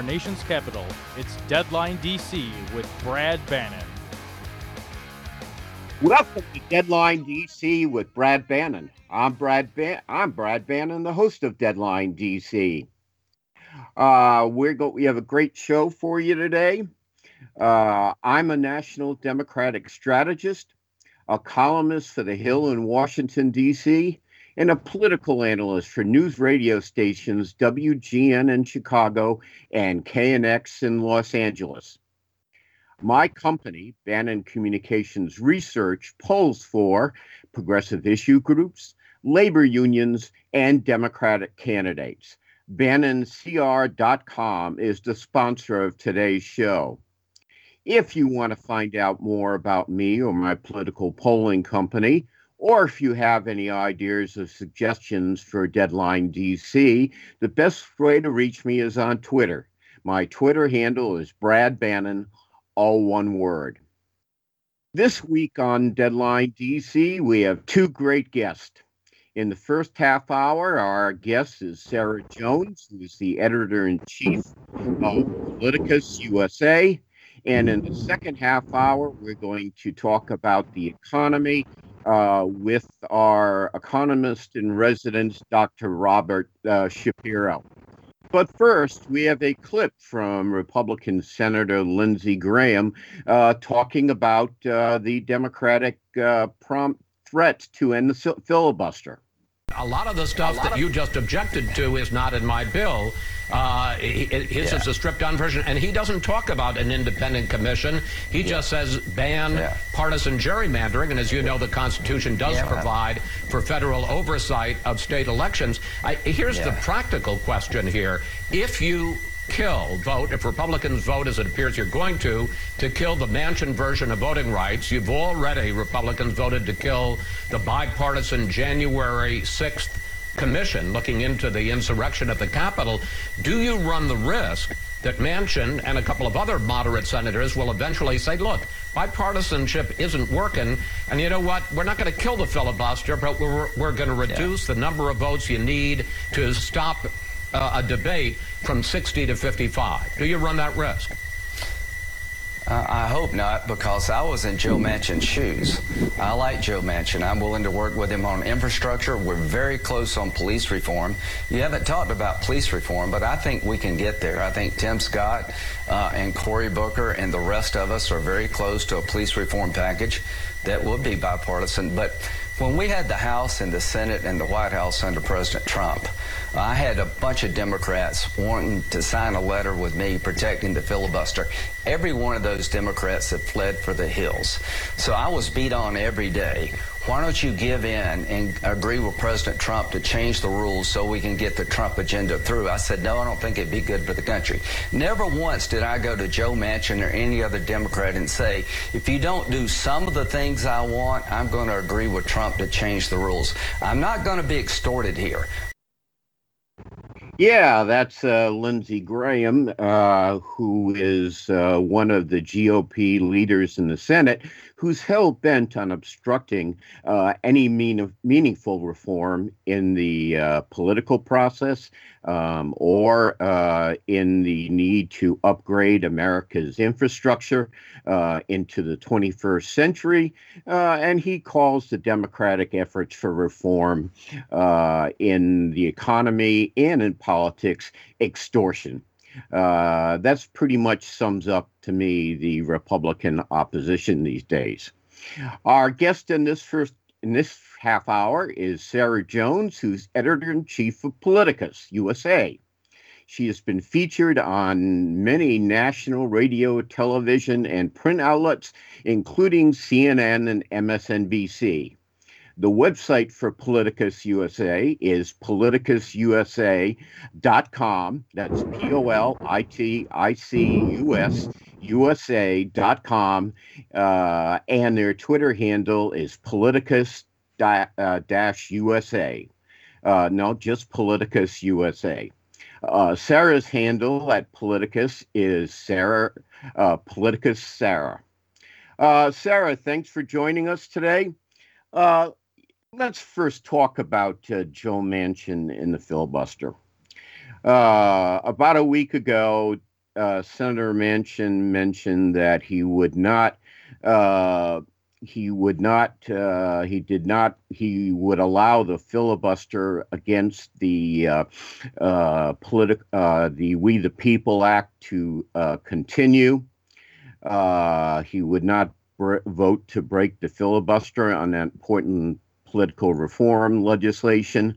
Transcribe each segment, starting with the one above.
Our nation's capital, it's Deadline DC with Brad Bannon. Welcome to Deadline DC with Brad Bannon. I'm Brad. Ban- I'm Brad Bannon, the host of Deadline DC. Uh, we're go- we have a great show for you today. Uh, I'm a national Democratic strategist, a columnist for The Hill in Washington D.C., and a political analyst for news radio stations WGN in Chicago and KNX in Los Angeles. My company, Bannon Communications Research, polls for progressive issue groups, labor unions, and Democratic candidates. BannonCR.com is the sponsor of today's show. If you want to find out more about me or my political polling company, or if you have any ideas or suggestions for Deadline DC, the best way to reach me is on Twitter. My Twitter handle is Brad Bannon, all one word. This week on Deadline DC, we have two great guests. In the first half hour, our guest is Sarah Jones, who is the editor in chief of Politicus USA. And in the second half hour, we're going to talk about the economy uh, with our economist in residence, Dr. Robert uh, Shapiro. But first, we have a clip from Republican Senator Lindsey Graham uh, talking about uh, the Democratic uh, prompt threat to end the filibuster. A lot of the stuff that you just objected to is not in my bill. Uh, his yeah. is a stripped down version, and he doesn't talk about an independent commission. He yeah. just says ban yeah. partisan gerrymandering, and as you know, the Constitution does provide for federal oversight of state elections. I, here's the practical question here: If you kill, vote, if Republicans vote as it appears you're going to, to kill the Manchin version of voting rights. You've already, Republicans voted to kill the bipartisan January 6th commission looking into the insurrection at the Capitol. Do you run the risk that Manchin and a couple of other moderate senators will eventually say, look, bipartisanship isn't working, and you know what? We're not going to kill the filibuster, but we're, we're going to reduce yeah. the number of votes you need to stop uh, a debate from 60 to 55? Do you run that risk? Uh, I hope not, because I was in Joe Manchin's shoes. I like Joe Manchin. I'm willing to work with him on infrastructure. We're very close on police reform. You haven't talked about police reform, but I think we can get there. I think Tim Scott uh, and Cory Booker and the rest of us are very close to a police reform package that would be bipartisan. But when we had the House and the Senate and the White House under President Trump, I had a bunch of Democrats wanting to sign a letter with me protecting the filibuster. Every one of those Democrats have fled for the hills. So I was beat on every day. Why don't you give in and agree with President Trump to change the rules so we can get the Trump agenda through? I said, no, I don't think it'd be good for the country. Never once did I go to Joe Manchin or any other Democrat and say, if you don't do some of the things I want, I'm going to agree with Trump to change the rules. I'm not going to be extorted here. Yeah, that's uh, Lindsey Graham, uh, who is uh, one of the GOP leaders in the Senate, who's hell bent on obstructing uh, any mean meaningful reform in the uh, political process um, or uh, in the need to upgrade America's infrastructure uh, into the 21st century. Uh, and he calls the Democratic efforts for reform uh, in the economy and in politics extortion. Uh, that's pretty much sums up to me the Republican opposition these days. Our guest in this first in this half hour is Sarah Jones, who's editor in chief of Politicus USA. She has been featured on many national radio, television, and print outlets, including CNN and MSNBC. The website for Politicus USA is politicususa.com. That's P O L I T I C U S USA.com. Uh, and their Twitter handle is Politicus uh, dash USA. Uh, no, just Politicus USA. Uh, Sarah's handle at Politicus is Sarah uh, Politicus Sarah. Uh, Sarah, thanks for joining us today. Uh, let's first talk about uh, Joe Manchin in the filibuster. Uh, about a week ago, uh, Senator Manchin mentioned that he would not uh, he would not uh, he did not he would allow the filibuster against the uh, uh, politic the We the People Act to continue. He would not br- vote to break the filibuster on that important political reform legislation.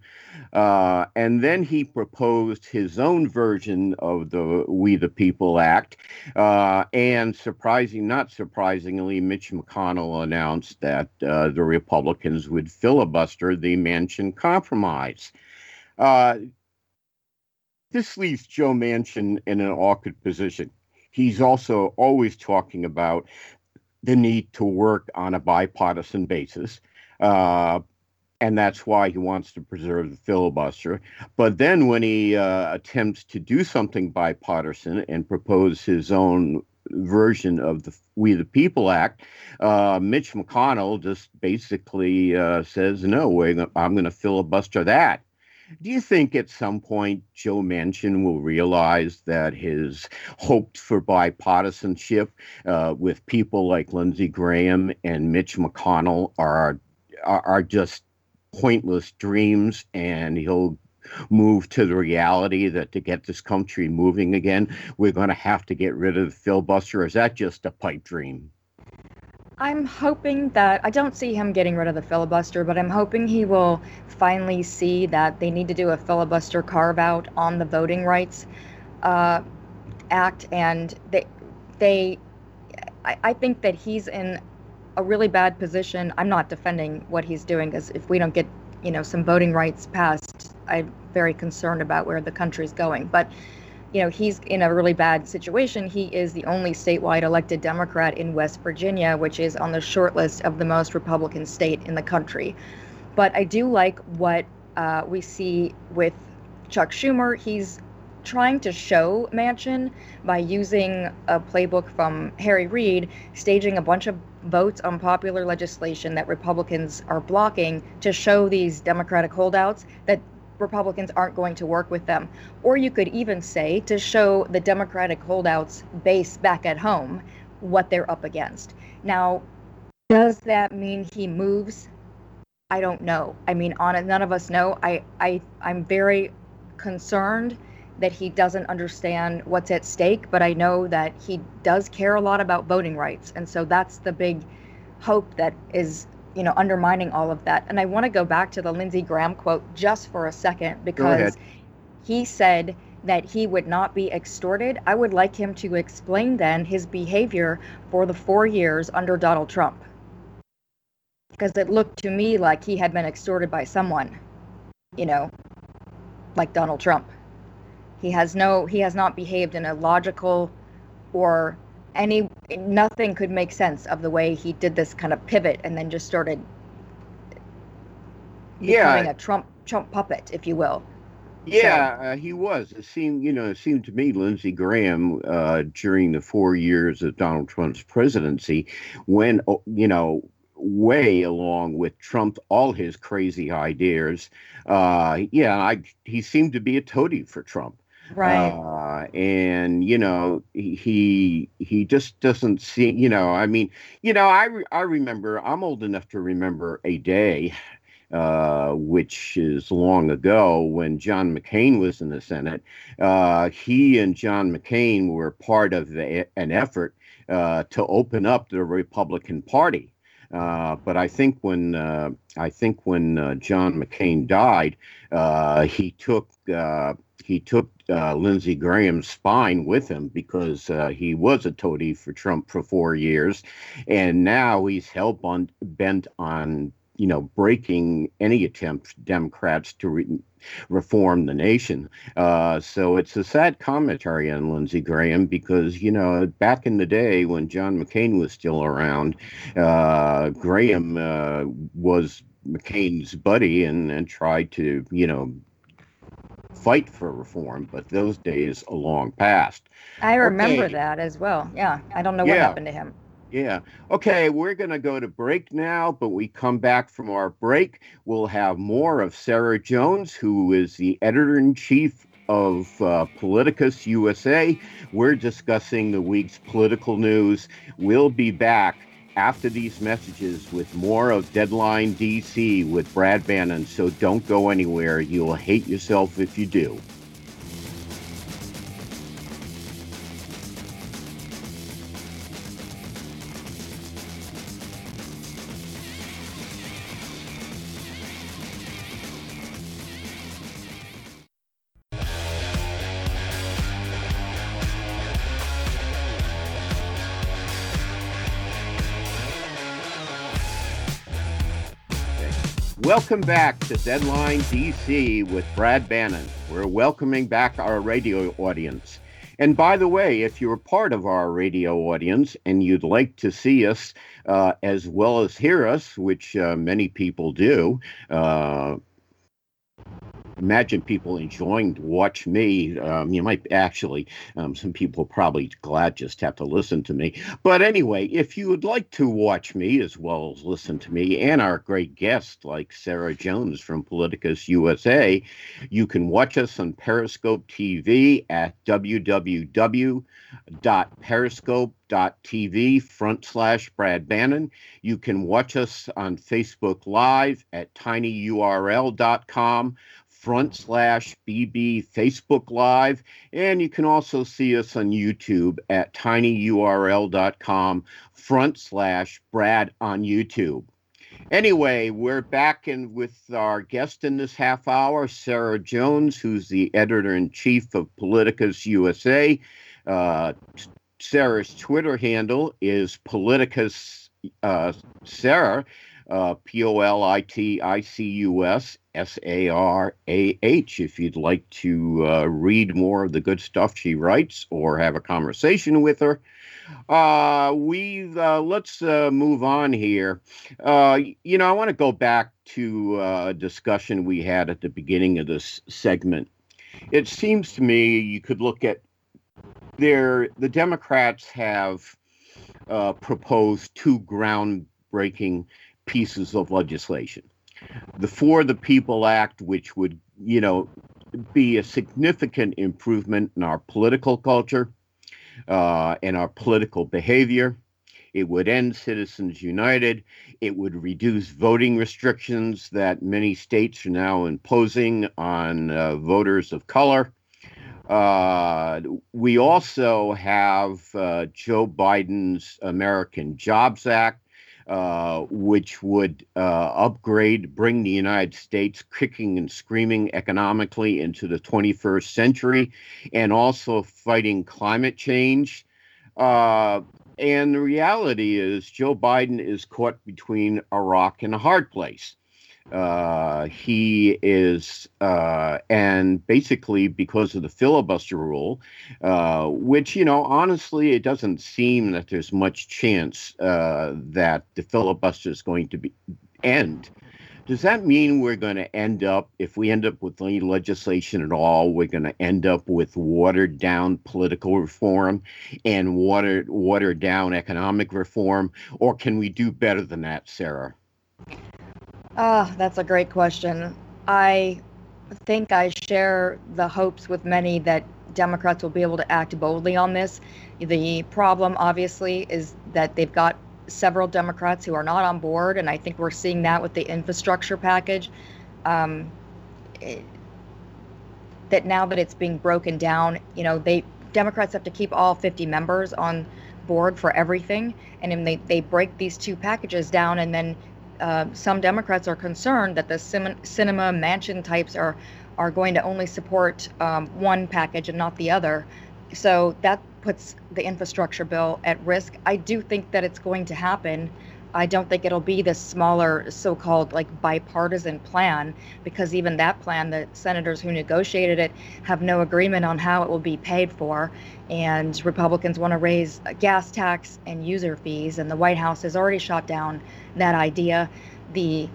Uh, and then he proposed his own version of the We the People Act. Uh, and surprising, not surprisingly, Mitch McConnell announced that uh, the Republicans would filibuster the Manchin Compromise. Uh, this leaves Joe Manchin in an awkward position. He's also always talking about the need to work on a bipartisan basis. Uh, and that's why he wants to preserve the filibuster. But then when he uh, attempts to do something bipartisan and propose his own version of the We the People Act, uh, Mitch McConnell just basically uh, says, no, I'm going to filibuster that. Do you think at some point Joe Manchin will realize that his hoped for bipartisanship uh, with people like Lindsey Graham and Mitch McConnell are are, are just pointless dreams and he'll move to the reality that to get this country moving again, we're going to have to get rid of the filibuster? is that just a pipe dream? I'm hoping that I don't see him getting rid of the filibuster, but I'm hoping he will finally see that they need to do a filibuster carve out on the Voting Rights uh, Act, and they they I, I think that he's in a really bad position. I'm not defending what he's doing because if we don't get, you know, some voting rights passed, I'm very concerned about where the country's going. But, you know, he's in a really bad situation. He is the only statewide elected Democrat in West Virginia, which is on the short list of the most Republican state in the country. But I do like what uh, we see with Chuck Schumer. He's trying to show Manchin by using a playbook from Harry Reid, staging a bunch of votes on popular legislation that Republicans are blocking to show these Democratic holdouts that Republicans aren't going to work with them. Or you could even say to show the Democratic holdouts base back at home what they're up against. Now, does that mean he moves? I don't know. I mean, on it, none of us know. I, I, I'm very concerned that he doesn't understand what's at stake, but I know that he does care a lot about voting rights. And so that's the big hope that is, you know, undermining all of that. And I want to go back to the Lindsey Graham quote just for a second because he said that he would not be extorted. I would like him to explain then his behavior for the four years under Donald Trump. Because it looked to me like he had been extorted by someone, you know, like Donald Trump. He has no he has not behaved in a logical or any nothing could make sense of the way he did this kind of pivot and then just started yeah. becoming a Trump Trump puppet, if you will. Yeah, so. uh, he was. It seemed, you know, it seemed to me Lindsey Graham uh, during the four years of Donald Trump's presidency, when oh, you know, way along with Trump, all his crazy ideas. Uh, yeah, I he seemed to be a toady for Trump. Right. Uh, and you know he he just doesn't see. You know, I mean, you know, I re- I remember. I'm old enough to remember a day. Uh, which is long ago when John McCain was in the Senate. Uh, he and John McCain were part of an effort uh, to open up the Republican Party. Uh, but I think when uh, I think when uh, John McCain died, he took he took uh, Lindsey Graham's spine with him because he was a toady for Trump for four years, and now he's hell bent on you know, breaking any attempt Democrats to re- reform the nation. Uh, so it's a sad commentary on Lindsey Graham because, you know, back in the day when John McCain was still around, uh, Graham uh, was McCain's buddy and, and tried to, you know, fight for reform, but those days are long past. I remember okay. that as well. Yeah. I don't know what yeah. happened to him. Yeah. Okay, we're going to go to break now, but we come back from our break. We'll have more of Sarah Jones, who is the editor in chief of uh, Politicus USA. We're discussing the week's political news. We'll be back after these messages with more of Deadline DC with Brad Bannon. So don't go anywhere. You'll hate yourself if you do. Welcome back to Deadline DC with Brad Bannon. We're welcoming back our radio audience. And by the way, if you're part of our radio audience and you'd like to see us uh, as well as hear us, which uh, many people do, uh, imagine people enjoying to watch me. Um, you might actually, um, some people probably glad just have to listen to me. But anyway, if you would like to watch me as well as listen to me and our great guests like Sarah Jones from Politicus USA, you can watch us on Periscope TV at www.periscope.tv front slash Brad Bannon. You can watch us on Facebook Live at tinyurl.com front slash BB Facebook Live. And you can also see us on YouTube at tinyurl.com front slash Brad on YouTube. Anyway, we're back in with our guest in this half hour, Sarah Jones, who's the editor in chief of Politicus USA. Uh, Sarah's Twitter handle is Politicus uh, Sarah, uh, P O L I T I C U S S A R A H. If you'd like to uh, read more of the good stuff she writes or have a conversation with her, uh, we uh, let's uh, move on here. Uh, you know, I want to go back to a discussion we had at the beginning of this segment. It seems to me you could look at there. The Democrats have proposed two groundbreaking pieces of legislation. The For the People Act, which would, you know, be a significant improvement in our political culture uh, and our political behavior. It would end Citizens United. It would reduce voting restrictions that many states are now imposing on uh, voters of color. Uh, we also have uh, Joe Biden's American Jobs Act, uh, which would uh, upgrade, bring the United States kicking and screaming economically into the 21st century, and also fighting climate change. Uh, and the reality is, Joe Biden is caught between a rock and a hard place. Uh, he is, uh, and basically because of the filibuster rule, uh, which, you know, honestly, it doesn't seem that there's much chance uh, that the filibuster is going to be end. Does that mean we're going to end up, if we end up with any legislation at all, we're going to end up with watered down political reform and watered watered down economic reform, or can we do better than that, Sarah? Ah, that's a great question. I think I share the hopes with many that Democrats will be able to act boldly on this. The problem, obviously, is that they've got several Democrats who are not on board, and I think we're seeing that with the infrastructure package. Um, it, that now that it's being broken down, you know, they Democrats have to keep all 50 members on board for everything, and then they they break these two packages down, and then uh, some Democrats are concerned that the Sinema Manchin types are are going to only support um, one package and not the other. So that puts the infrastructure bill at risk. I do think that it's going to happen. I don't think it'll be this smaller, so called like bipartisan plan, because even that plan, the senators who negotiated it have no agreement on how it will be paid for. And Republicans want to raise gas tax and user fees, and the White House has already shot down that idea. The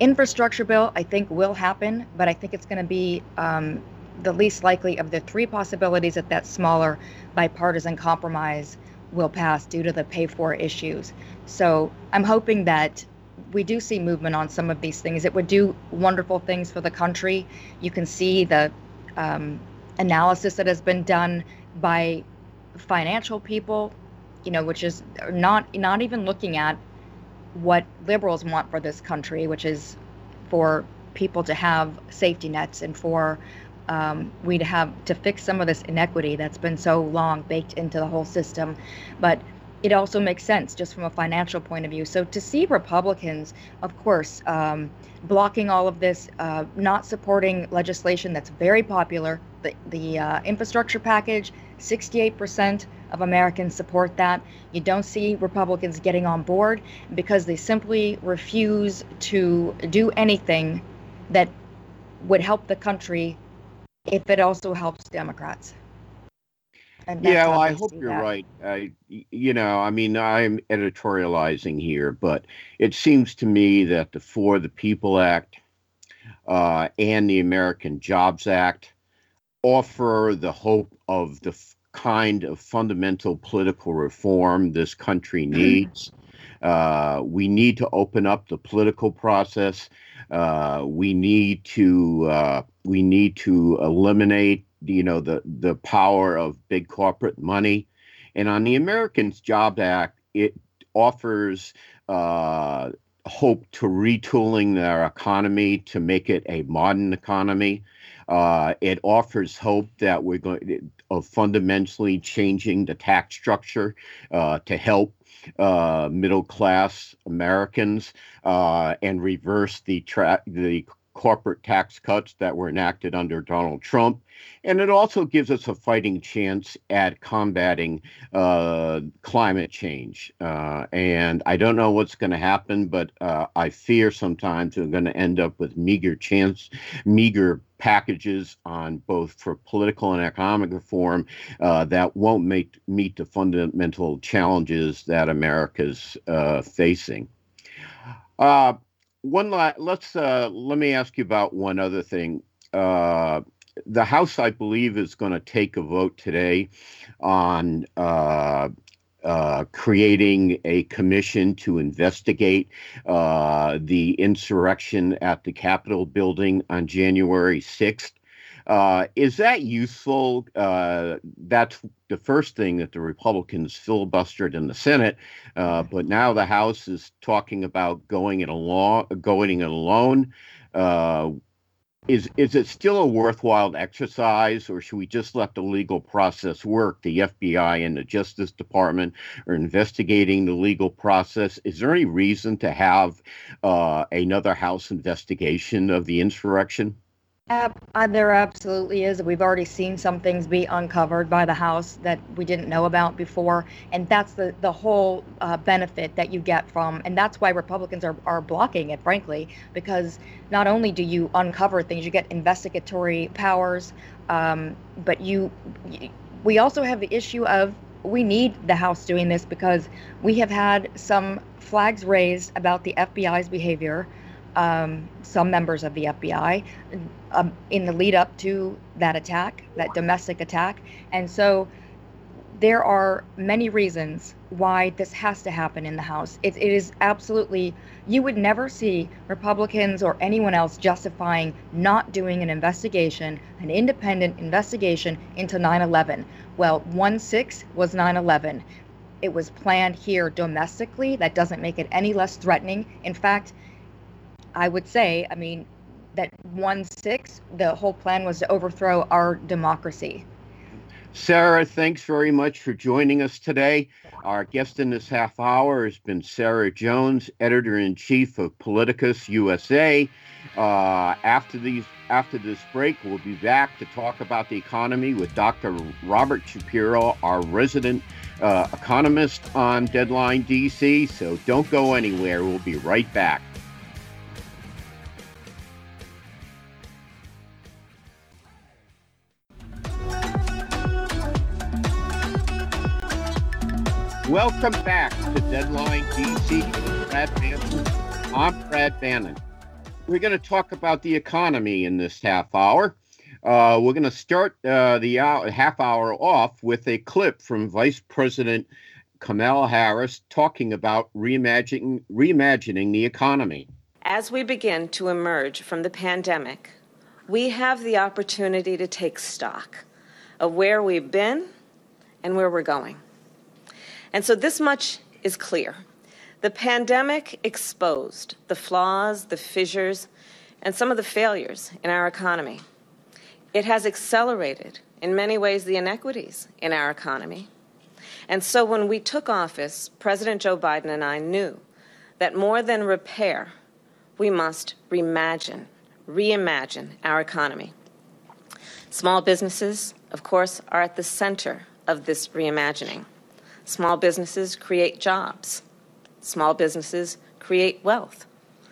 infrastructure bill, I think, will happen, but I think it's going to be um, the least likely of the three possibilities that that smaller bipartisan compromise will pass due to the pay for issues. So I'm hoping that we do see movement on some of these things. It would do wonderful things for the country. You can see the um, analysis that has been done by financial people, you know, which is not not even looking at what liberals want for this country, which is for people to have safety nets and for um, we'd have to fix some of this inequity that's been so long baked into the whole system. But it also makes sense just from a financial point of view. So to see Republicans, of course, um, blocking all of this, uh, not supporting legislation that's very popular, the, the uh, infrastructure package, 68% of Americans support that. You don't see Republicans getting on board because they simply refuse to do anything that would help the country if it also helps Democrats. yeah, well, I hope you're that. right. I, you know, I mean, I'm editorializing here, but it seems to me that the For the People Act uh, and the American Jobs Act offer the hope of the f- kind of fundamental political reform this country needs. Uh, we need to open up the political process. Uh, we need to uh, we need to eliminate you know the the power of big corporate money, and on the Americans Job Act, it offers uh, hope to retooling their economy to make it a modern economy. Uh, it offers hope that we're going of fundamentally changing the tax structure uh, to help uh, middle class Americans uh, and reverse the tra- the corporate tax cuts that were enacted under Donald Trump. And it also gives us a fighting chance at combating uh, climate change. Uh, and I don't know what's going to happen, but uh, I fear sometimes we're going to end up with meager chance, meager packages on both for political and economic reform uh, that won't make, meet the fundamental challenges that America's uh, facing. Uh, one la- let's uh, let me ask you about one other thing. Uh, the House, I believe, is going to take a vote today on uh, uh, creating a commission to investigate uh, the insurrection at the Capitol building on January 6th. Uh, is that useful? Uh, that's the first thing that the Republicans filibustered in the Senate, uh, but now the House is talking about going it along, going it alone. Uh, is is it still a worthwhile exercise, or should we just let the legal process work? The FBI and the Justice Department are investigating the legal process. Is there any reason to have uh, another House investigation of the insurrection? Uh, there absolutely is. We've already seen some things be uncovered by the House that we didn't know about before, and that's the the whole uh, benefit that you get from, and that's why Republicans are are blocking it, frankly, because not only do you uncover things, you get investigatory powers, um, but you, we also have the issue of we need the House doing this because we have had some flags raised about the FBI's behavior um, some members of the FBI um, in the lead up to that attack, that domestic attack. And so there are many reasons why this has to happen in the House. It, it is absolutely, you would never see Republicans or anyone else justifying not doing an investigation, an independent investigation into 9 11. Well, 1 6 was 9 11. It was planned here domestically. That doesn't make it any less threatening. In fact, I would say, I mean, that one six, the whole plan was to overthrow our democracy. Sarah, thanks very much for joining us today. Our guest in this half hour has been Sarah Jones, editor in chief of Politicus USA. Uh, after these, after this break, we'll be back to talk about the economy with Dr. Robert Shapiro, our resident uh, economist on Deadline DC. So don't go anywhere. We'll be right back. Welcome back to Deadline DC with Brad Bannon. I'm Brad Bannon. We're going to talk about the economy in this half hour. Uh, we're going to start uh, the hour, half hour off with a clip from Vice President Kamala Harris talking about reimagining, reimagining the economy. As we begin to emerge from the pandemic, we have the opportunity to take stock of where we've been and where we're going. And so this much is clear. The pandemic exposed the flaws, the fissures, and some of the failures in our economy. It has accelerated, in many ways, the inequities in our economy. And so when we took office, President Joe Biden and I knew that more than repair, we must reimagine, reimagine our economy. Small businesses, of course, are at the center of this reimagining. Small businesses create jobs. Small businesses create wealth.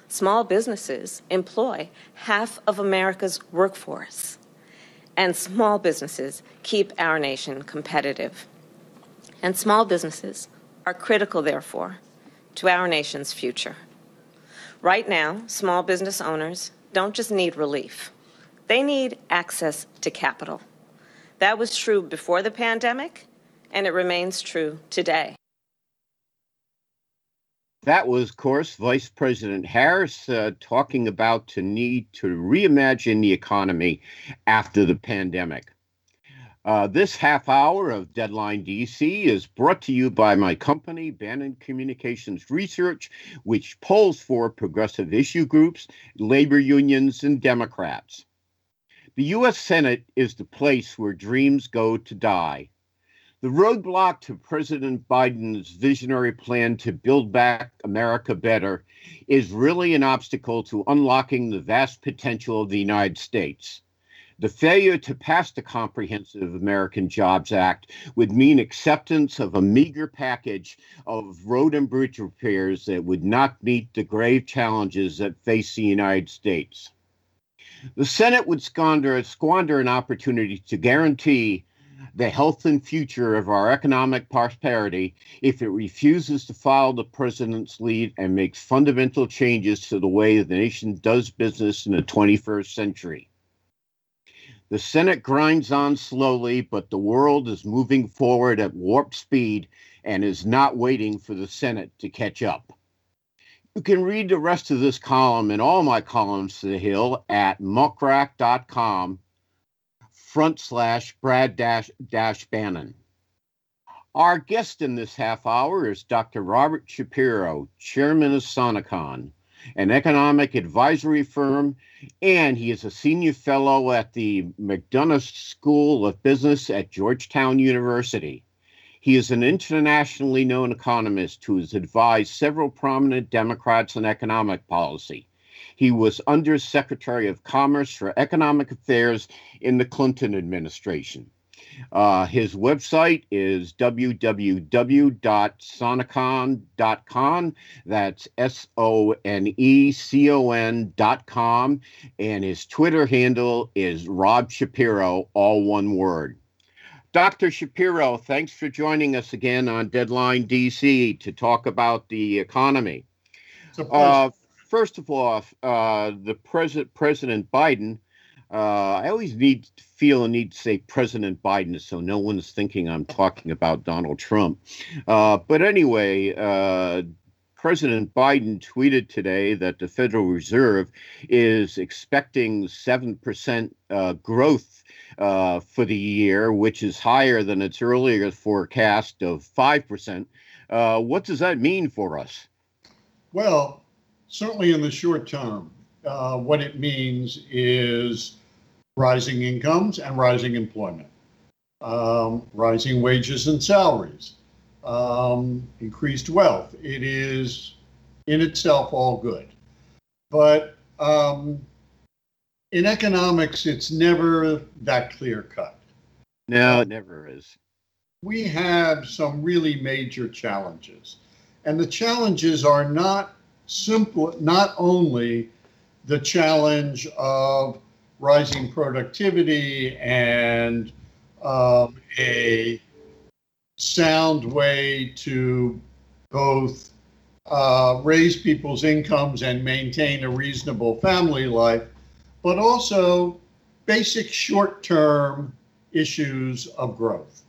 Small businesses employ half of America's workforce. And small businesses keep our nation competitive. And small businesses are critical, therefore, to our nation's future. Right now, small business owners don't just need relief, they need access to capital. That was true before the pandemic, and it remains true today. That was, of course, Vice President Harris uh, talking about the need to reimagine the economy after the pandemic. Uh, this half hour of Deadline DC is brought to you by my company, Bannon Communications Research, which polls for progressive issue groups, labor unions, and Democrats. The U.S. Senate is the place where dreams go to die. The roadblock to President Biden's visionary plan to build back America better is really an obstacle to unlocking the vast potential of the United States. The failure to pass the Comprehensive American Jobs Act would mean acceptance of a meager package of road and bridge repairs that would not meet the grave challenges that face the United States. The Senate would squander, squander an opportunity to guarantee the health and future of our economic prosperity if it refuses to follow the president's lead and makes fundamental changes to the way the nation does business in the 21st century. The Senate grinds on slowly, but the world is moving forward at warp speed and is not waiting for the Senate to catch up. You can read the rest of this column and all my columns to the Hill at muckrack.com front slash Brad dash dash Bannon. Our guest in this half hour is Dr. Robert Shapiro, chairman of Sonecon, an economic advisory firm, and he is a senior fellow at the McDonough School of Business at Georgetown University. He is an internationally known economist who has advised several prominent Democrats on economic policy. He was Undersecretary of Commerce for Economic Affairs in the Clinton administration. Uh, his website is www.sonecon.com. That's S O N E C O N.com. And his Twitter handle is Rob Shapiro, all one word. Dr. Shapiro, thanks for joining us again on Deadline DC to talk about the economy. Uh, first of all, uh, the president, President Biden, uh, I always need feel a need to say President Biden, so no one's thinking I'm talking about Donald Trump. Uh, but anyway, uh, President Biden tweeted today that the Federal Reserve is expecting seven percent uh, growth uh, for the year, which is higher than its earlier forecast of five percent. what does that mean for us? Well, certainly in the short term, uh, what it means is rising incomes and rising employment. um, rising wages and salaries, um, increased wealth. It is in itself all good. But um, in economics, it's never that clear cut. No, it never is. We have some really major challenges. And the challenges are not simple, not only the challenge of rising productivity and um, a sound way to both uh, raise people's incomes and maintain a reasonable family life, but also basic short term issues of growth.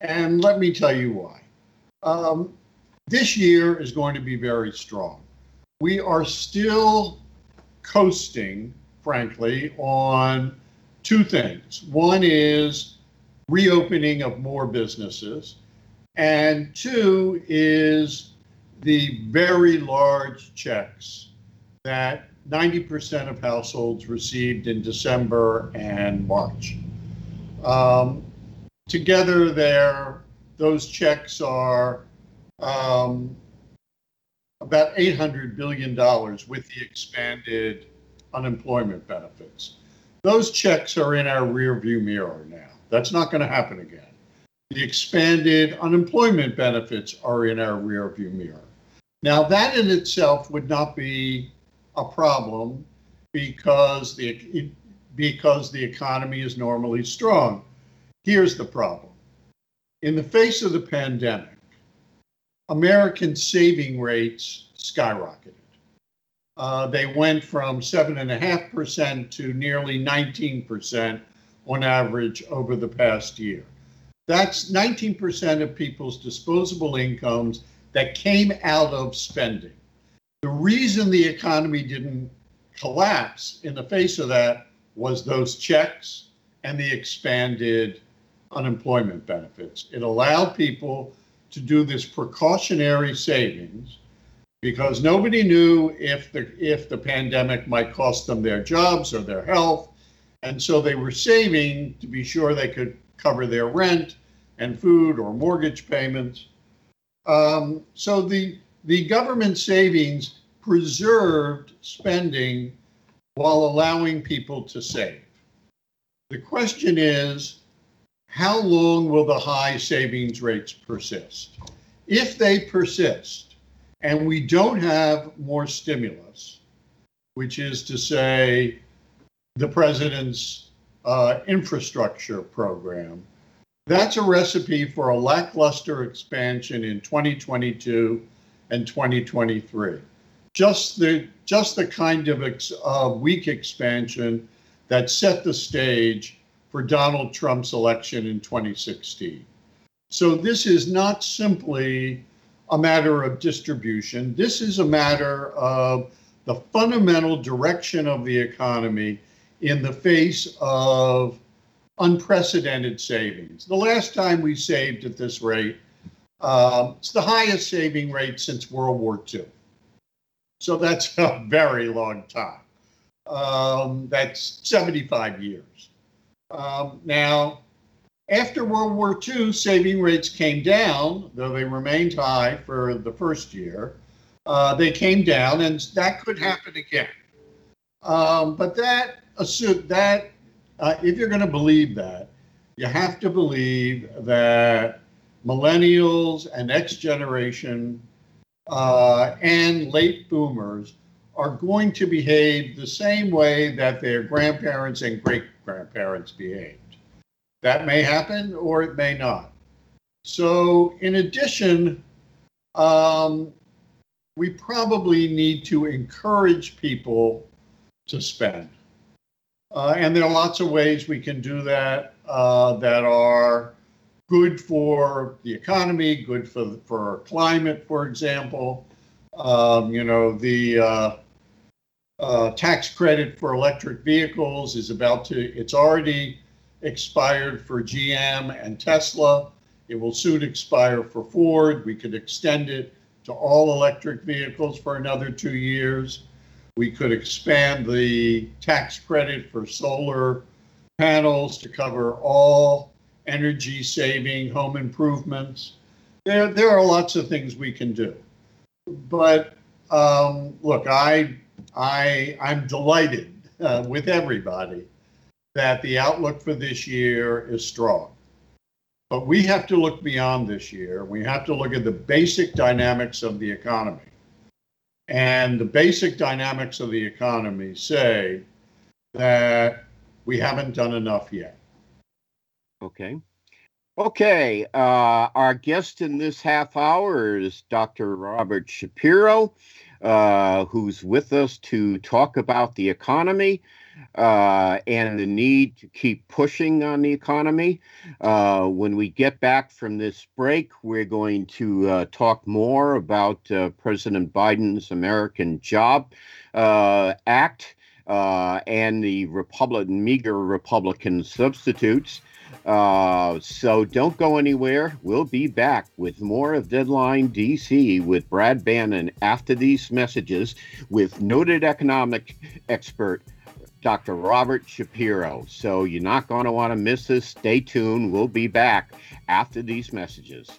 And let me tell you why. Um, this year is going to be very strong. We are still coasting, frankly, on two things. One is reopening of more businesses, and two is the very large checks that 90% of households received in December and March. Um, together, there, those checks are um, about $800 billion with the expanded unemployment benefits. Those checks are in our rearview mirror now. That's not going to happen again. The expanded unemployment benefits are in our rearview mirror. Now, that in itself would not be a problem because the because the economy is normally strong. Here's the problem. In the face of the pandemic, American saving rates skyrocketed. Uh, they went from 7.5% to nearly 19% on average over the past year. That's 19% of people's disposable incomes that came out of spending. The reason the economy didn't collapse in the face of that was those checks and the expanded unemployment benefits. It allowed people to do this precautionary savings because nobody knew if the if the pandemic might cost them their jobs or their health. And so they were saving to be sure they could cover their rent and food or mortgage payments. Um, so the the government savings preserved spending while allowing people to save. The question is how long will the high savings rates persist? If they persist and we don't have more stimulus, which is to say, the president's uh, infrastructure program, that's a recipe for a lackluster expansion in 2022 and 2023. Just the just the kind of ex, uh, weak expansion that set the stage for Donald Trump's election in 2016. So this is not simply a matter of distribution. This is a matter of the fundamental direction of the economy in the face of unprecedented savings. The last time we saved at this rate, uh, it's the highest saving rate since World War II. So that's a very long time. Um, that's 75 years. Um, now, after World War II, saving rates came down, though they remained high for the first year. Uh, they came down, and that could happen again. Um, but that assume that uh, if you're going to believe that, you have to believe that millennials and next generation uh, and late boomers are going to behave the same way that their grandparents and great grandparents behaved. That may happen or it may not. So, in addition, um, we probably need to encourage people to spend. Uh, and there are lots of ways we can do that uh, that are good for the economy, good for, for climate, for example. Um, you know, the uh, uh, tax credit for electric vehicles is about to, it's already expired for GM and Tesla. It will soon expire for Ford. We could extend it to all electric vehicles for another two years. We could expand the tax credit for solar panels to cover all energy saving, home improvements. There, there are lots of things we can do. But um, look, I, I, I'm delighted uh, with everybody that the outlook for this year is strong. But we have to look beyond this year. We have to look at the basic dynamics of the economy. And the basic dynamics of the economy say that we haven't done enough yet. Okay. Okay. Uh, our guest in this half hour is Dr. Robert Shapiro, uh, who's with us to talk about the economy uh, and the need to keep pushing on the economy. Uh, when we get back from this break, we're going to uh, talk more about uh, President Biden's American Job uh, Act and the Republican meager Republican substitutes. Uh, so don't go anywhere. We'll be back with more of Deadline DC with Brad Bannon after these messages with noted economic expert Dr. Robert Shapiro. So you're not going to want to miss this. Stay tuned. We'll be back after these messages.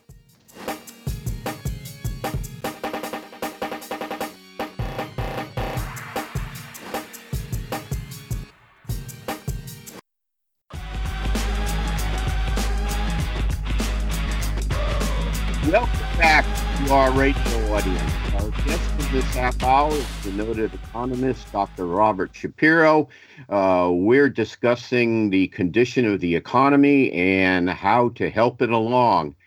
Our radio audience. Our guest for this half hour is the noted economist, Dr. Robert Shapiro. Uh, we're discussing the condition of the economy and how to help it along.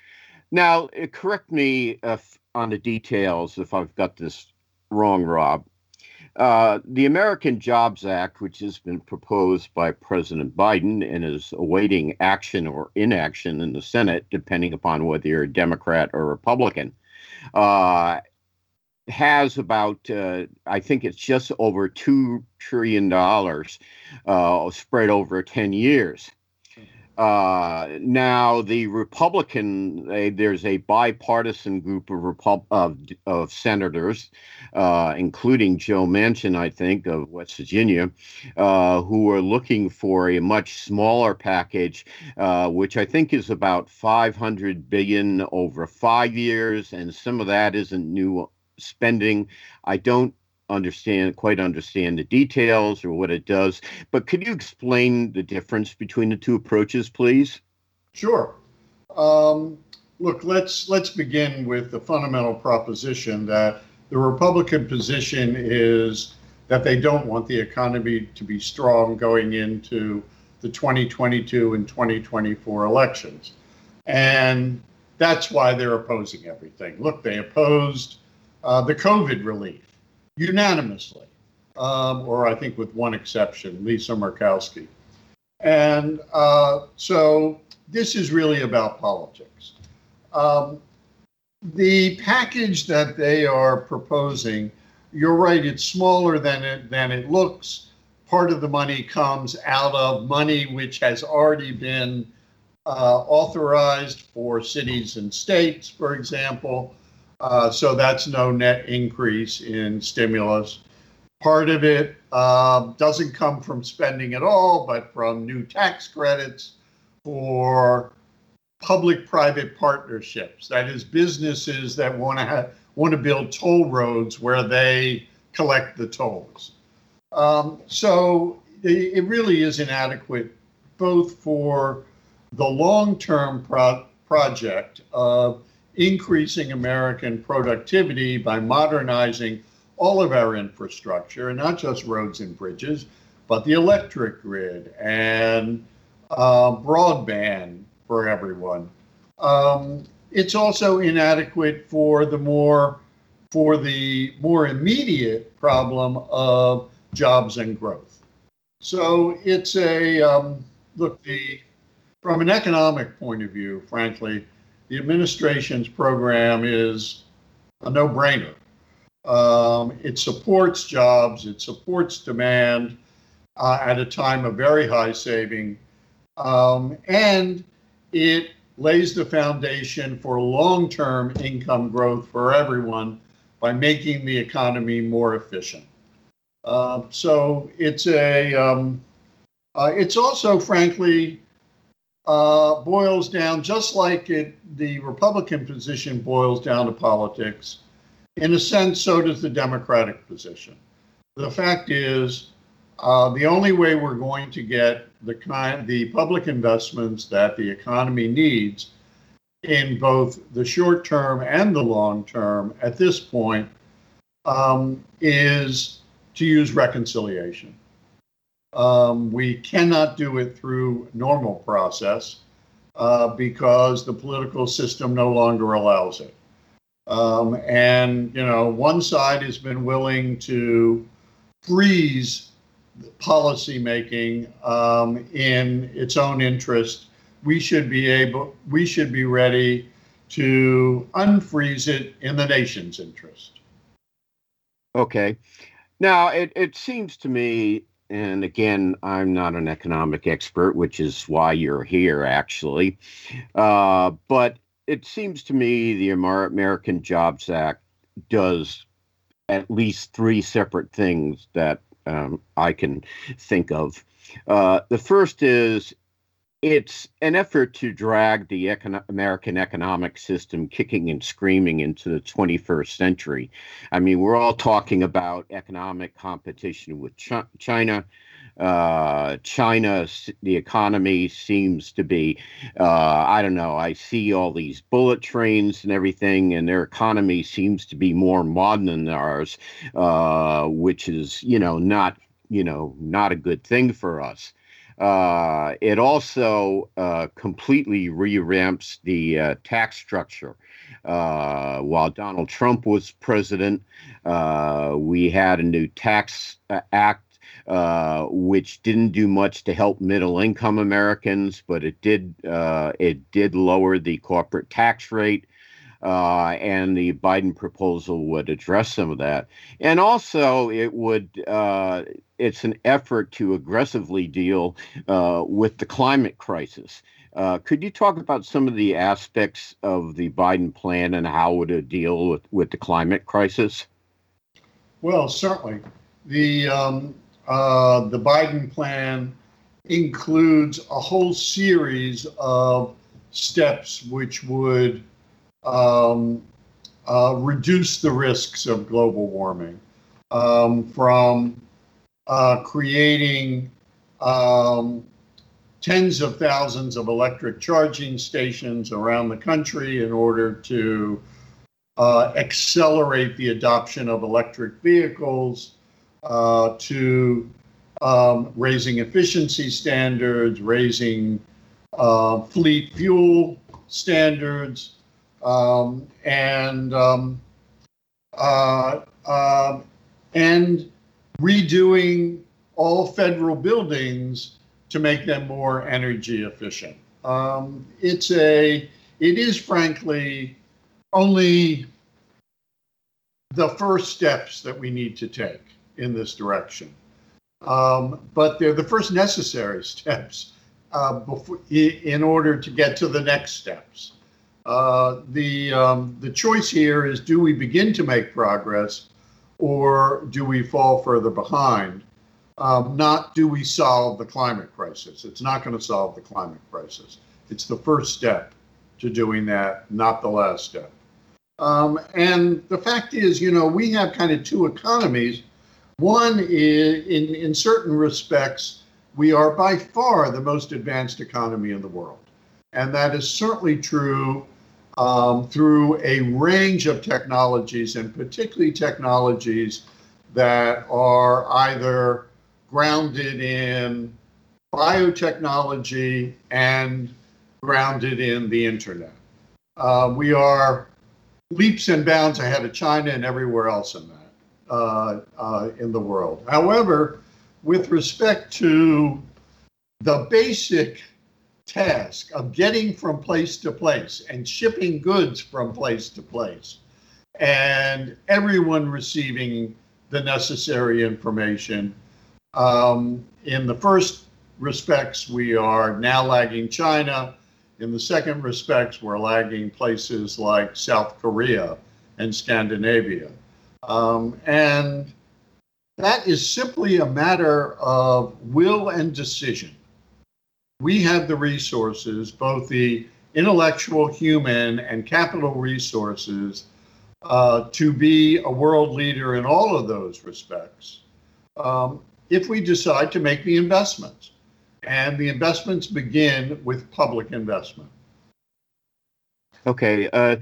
Now, uh, correct me if, on the details if I've got this wrong, Rob. Uh, the American Jobs Act, which has been proposed by President Biden and is awaiting action or inaction in the Senate, depending upon whether you're a Democrat or Republican, uh, has about, uh, I think it's just over $2 trillion uh, spread over 10 years. Uh, now, the Republican, there's a bipartisan group of, of, of senators, uh, including Joe Manchin, I think, of West Virginia, uh, who are looking for a much smaller package, uh, which I think is about 500 billion over five years, and some of that isn't new spending. I don't understand quite understand the details or what it does. But could you explain the difference between the two approaches, please? Sure. Um, look, let's let's begin with the fundamental proposition that the Republican position is that they don't want the economy to be strong going into the 2022 and 2024 elections. And that's why they're opposing everything. Look, they opposed uh, the COVID relief unanimously, um, or I think with one exception, Lisa Murkowski. And uh, so this is really about politics. Um, the package that they are proposing, you're right, it's smaller than it than it looks. Part of the money comes out of money which has already been uh, authorized for cities and states, for example. Uh, so that's no net increase in stimulus. Part of it uh, doesn't come from spending at all, but from new tax credits for public-private partnerships. That is, businesses that want to want to build toll roads where they collect the tolls. Um, so it, it, really is inadequate, both for the long-term pro- project of increasing American productivity by modernizing all of our infrastructure, and not just roads and bridges, but the electric grid and uh, broadband for everyone. Um, it's also inadequate for the more for the more immediate problem of jobs and growth. So it's a um, look the from an economic point of view, frankly, the administration's program is a no brainer. Um, it supports jobs, it supports demand uh, at a time of very high saving, um, and it lays the foundation for long term income growth for everyone by making the economy more efficient. Uh, so it's a um, uh, it's also frankly uh, boils down, just like it, the Republican position boils down to politics. In a sense, so does the Democratic position. The fact is, uh, the only way we're going to get the kind, the public investments that the economy needs in both the short term and the long term at this point um, is to use reconciliation. Um, we cannot do it through normal process uh, because the political system no longer allows it. Um, and you know, one side has been willing to freeze policy making um, in its own interest. We should be able, we should be ready to unfreeze it in the nation's interest. Okay. Now, it, it seems to me, and again, I'm not an economic expert, which is why you're here, actually. Uh, but it seems to me the American Jobs Act does at least three separate things that um, I can think of. Uh, the first is it's an effort to drag the American economic system kicking and screaming into the 21st century. I mean, we're all talking about economic competition with Ch- China. Uh, China, the economy seems to be, uh, I don't know, I see all these bullet trains and everything, and their economy seems to be more modern than ours, uh, which is, you know, not, you know, not a good thing for us. Uh, it also uh, completely revamps the uh, tax structure. Uh, while Donald Trump was president, uh, we had a new tax act. which didn't do much to help middle-income Americans, but it did it did lower the corporate tax rate uh, and the Biden proposal would address some of that. And also, it would uh, it's an effort to aggressively deal uh, with the climate crisis. Uh, could you talk about some of the aspects of the Biden plan and how it would deal with, with the climate crisis? Well, certainly. The um, uh, the Biden plan includes a whole series of steps which would um, uh, reduce the risks of global warming um, from uh, creating um, tens of thousands of electric charging stations around the country in order to uh, accelerate the adoption of electric vehicles, uh, to um, raising efficiency standards, raising uh, fleet fuel standards, um, and um, uh, uh, and redoing all federal buildings to make them more energy efficient. Um, it's a it is frankly only the first steps that we need to take in this direction. Um, but they're the first necessary steps uh, before, in order to get to the next steps. Uh, the um, the choice here is: do we begin to make progress, or do we fall further behind? Um, not do we solve the climate crisis. It's not going to solve the climate crisis. It's the first step to doing that, not the last step. Um, and the fact is, you know, we have kind of two economies. One is, in in certain respects, we are by far the most advanced economy in the world. And that is certainly true um, through a range of technologies, and particularly technologies that are either grounded in biotechnology and grounded in the internet. Uh, we are leaps and bounds ahead of China and everywhere else in that uh, uh, in the world. However, with respect to the basic task of getting from place to place and shipping goods from place to place and everyone receiving the necessary information. Um, in the first respects, we are now lagging China. In the second respects, we're lagging places like South Korea and Scandinavia. Um, and that is simply a matter of will and decision we have the resources, both the intellectual, human, and capital resources, uh, to be a world leader in all of those respects. Um, if we decide to make the investments, and the investments begin with public investment. Okay. Uh,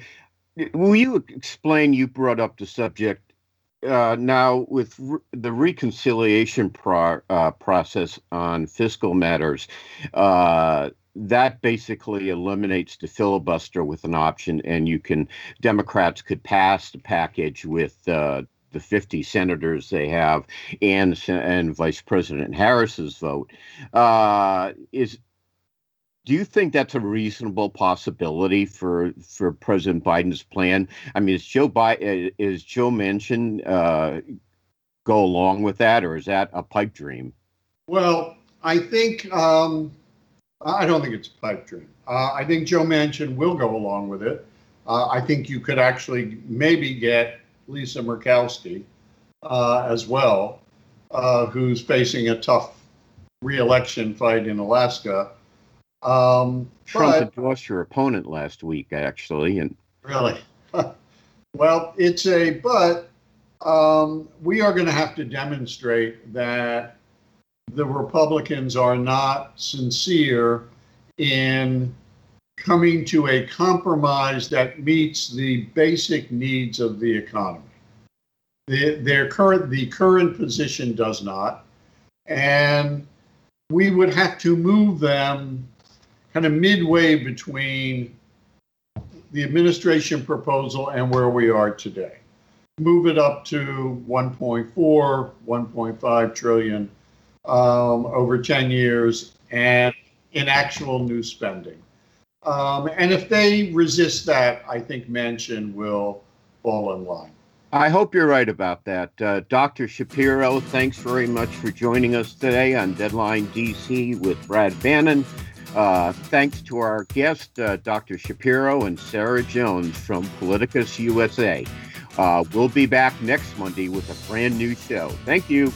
will you explain? You brought up the subject uh, now with re- the reconciliation pro- uh, process on fiscal matters. Uh, that basically eliminates the filibuster with an option, and you can Democrats could pass the package with uh, the 50 senators they have and and Vice President Harris's vote. Uh, is do you think that's a reasonable possibility for for President Biden's plan? I mean, is Joe Biden is Joe Manchin uh, go along with that, or is that a pipe dream? Well, I think um, I don't think it's a pipe dream. Uh, I think Joe Manchin will go along with it. Uh, I think you could actually maybe get Lisa Murkowski uh, as well, uh, who's facing a tough reelection fight in Alaska. Um, Trump but, endorsed your opponent last week, actually, and really, well, it's a but. Um, we are going to have to demonstrate that the Republicans are not sincere in coming to a compromise that meets the basic needs of the economy. The, their current, the current position does not, and we would have to move them kind of midway between the administration proposal and where we are today. Move it up to 1.4, 1.5 trillion um, over 10 years and in actual new spending. Um, and if they resist that, I think Manchin will fall in line. I hope you're right about that. Uh, Dr. Shapiro, thanks very much for joining us today on Deadline DC with Brad Bannon. Uh, thanks to our guest, uh, Dr. Shapiro and Sarah Jones from Politicus USA. Uh, we'll be back next Monday with a brand new show. Thank you.